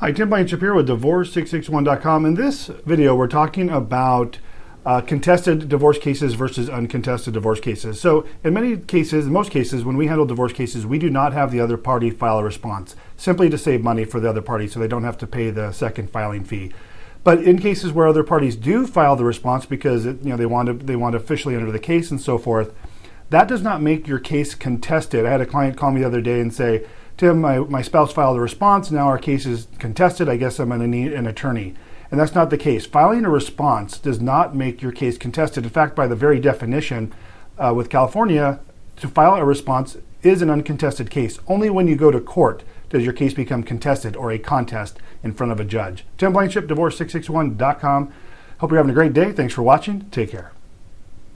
Hi, Tim Blanchard Shapiro with Divorce661.com. In this video, we're talking about uh, contested divorce cases versus uncontested divorce cases. So, in many cases, in most cases, when we handle divorce cases, we do not have the other party file a response, simply to save money for the other party so they don't have to pay the second filing fee. But in cases where other parties do file the response because it, you know they want to they want to officially enter the case and so forth, that does not make your case contested. I had a client call me the other day and say, Tim, my, my spouse filed a response. Now our case is contested. I guess I'm going to need an attorney. And that's not the case. Filing a response does not make your case contested. In fact, by the very definition uh, with California, to file a response is an uncontested case. Only when you go to court does your case become contested or a contest in front of a judge. Tim Blanchard, divorce661.com. Hope you're having a great day. Thanks for watching. Take care.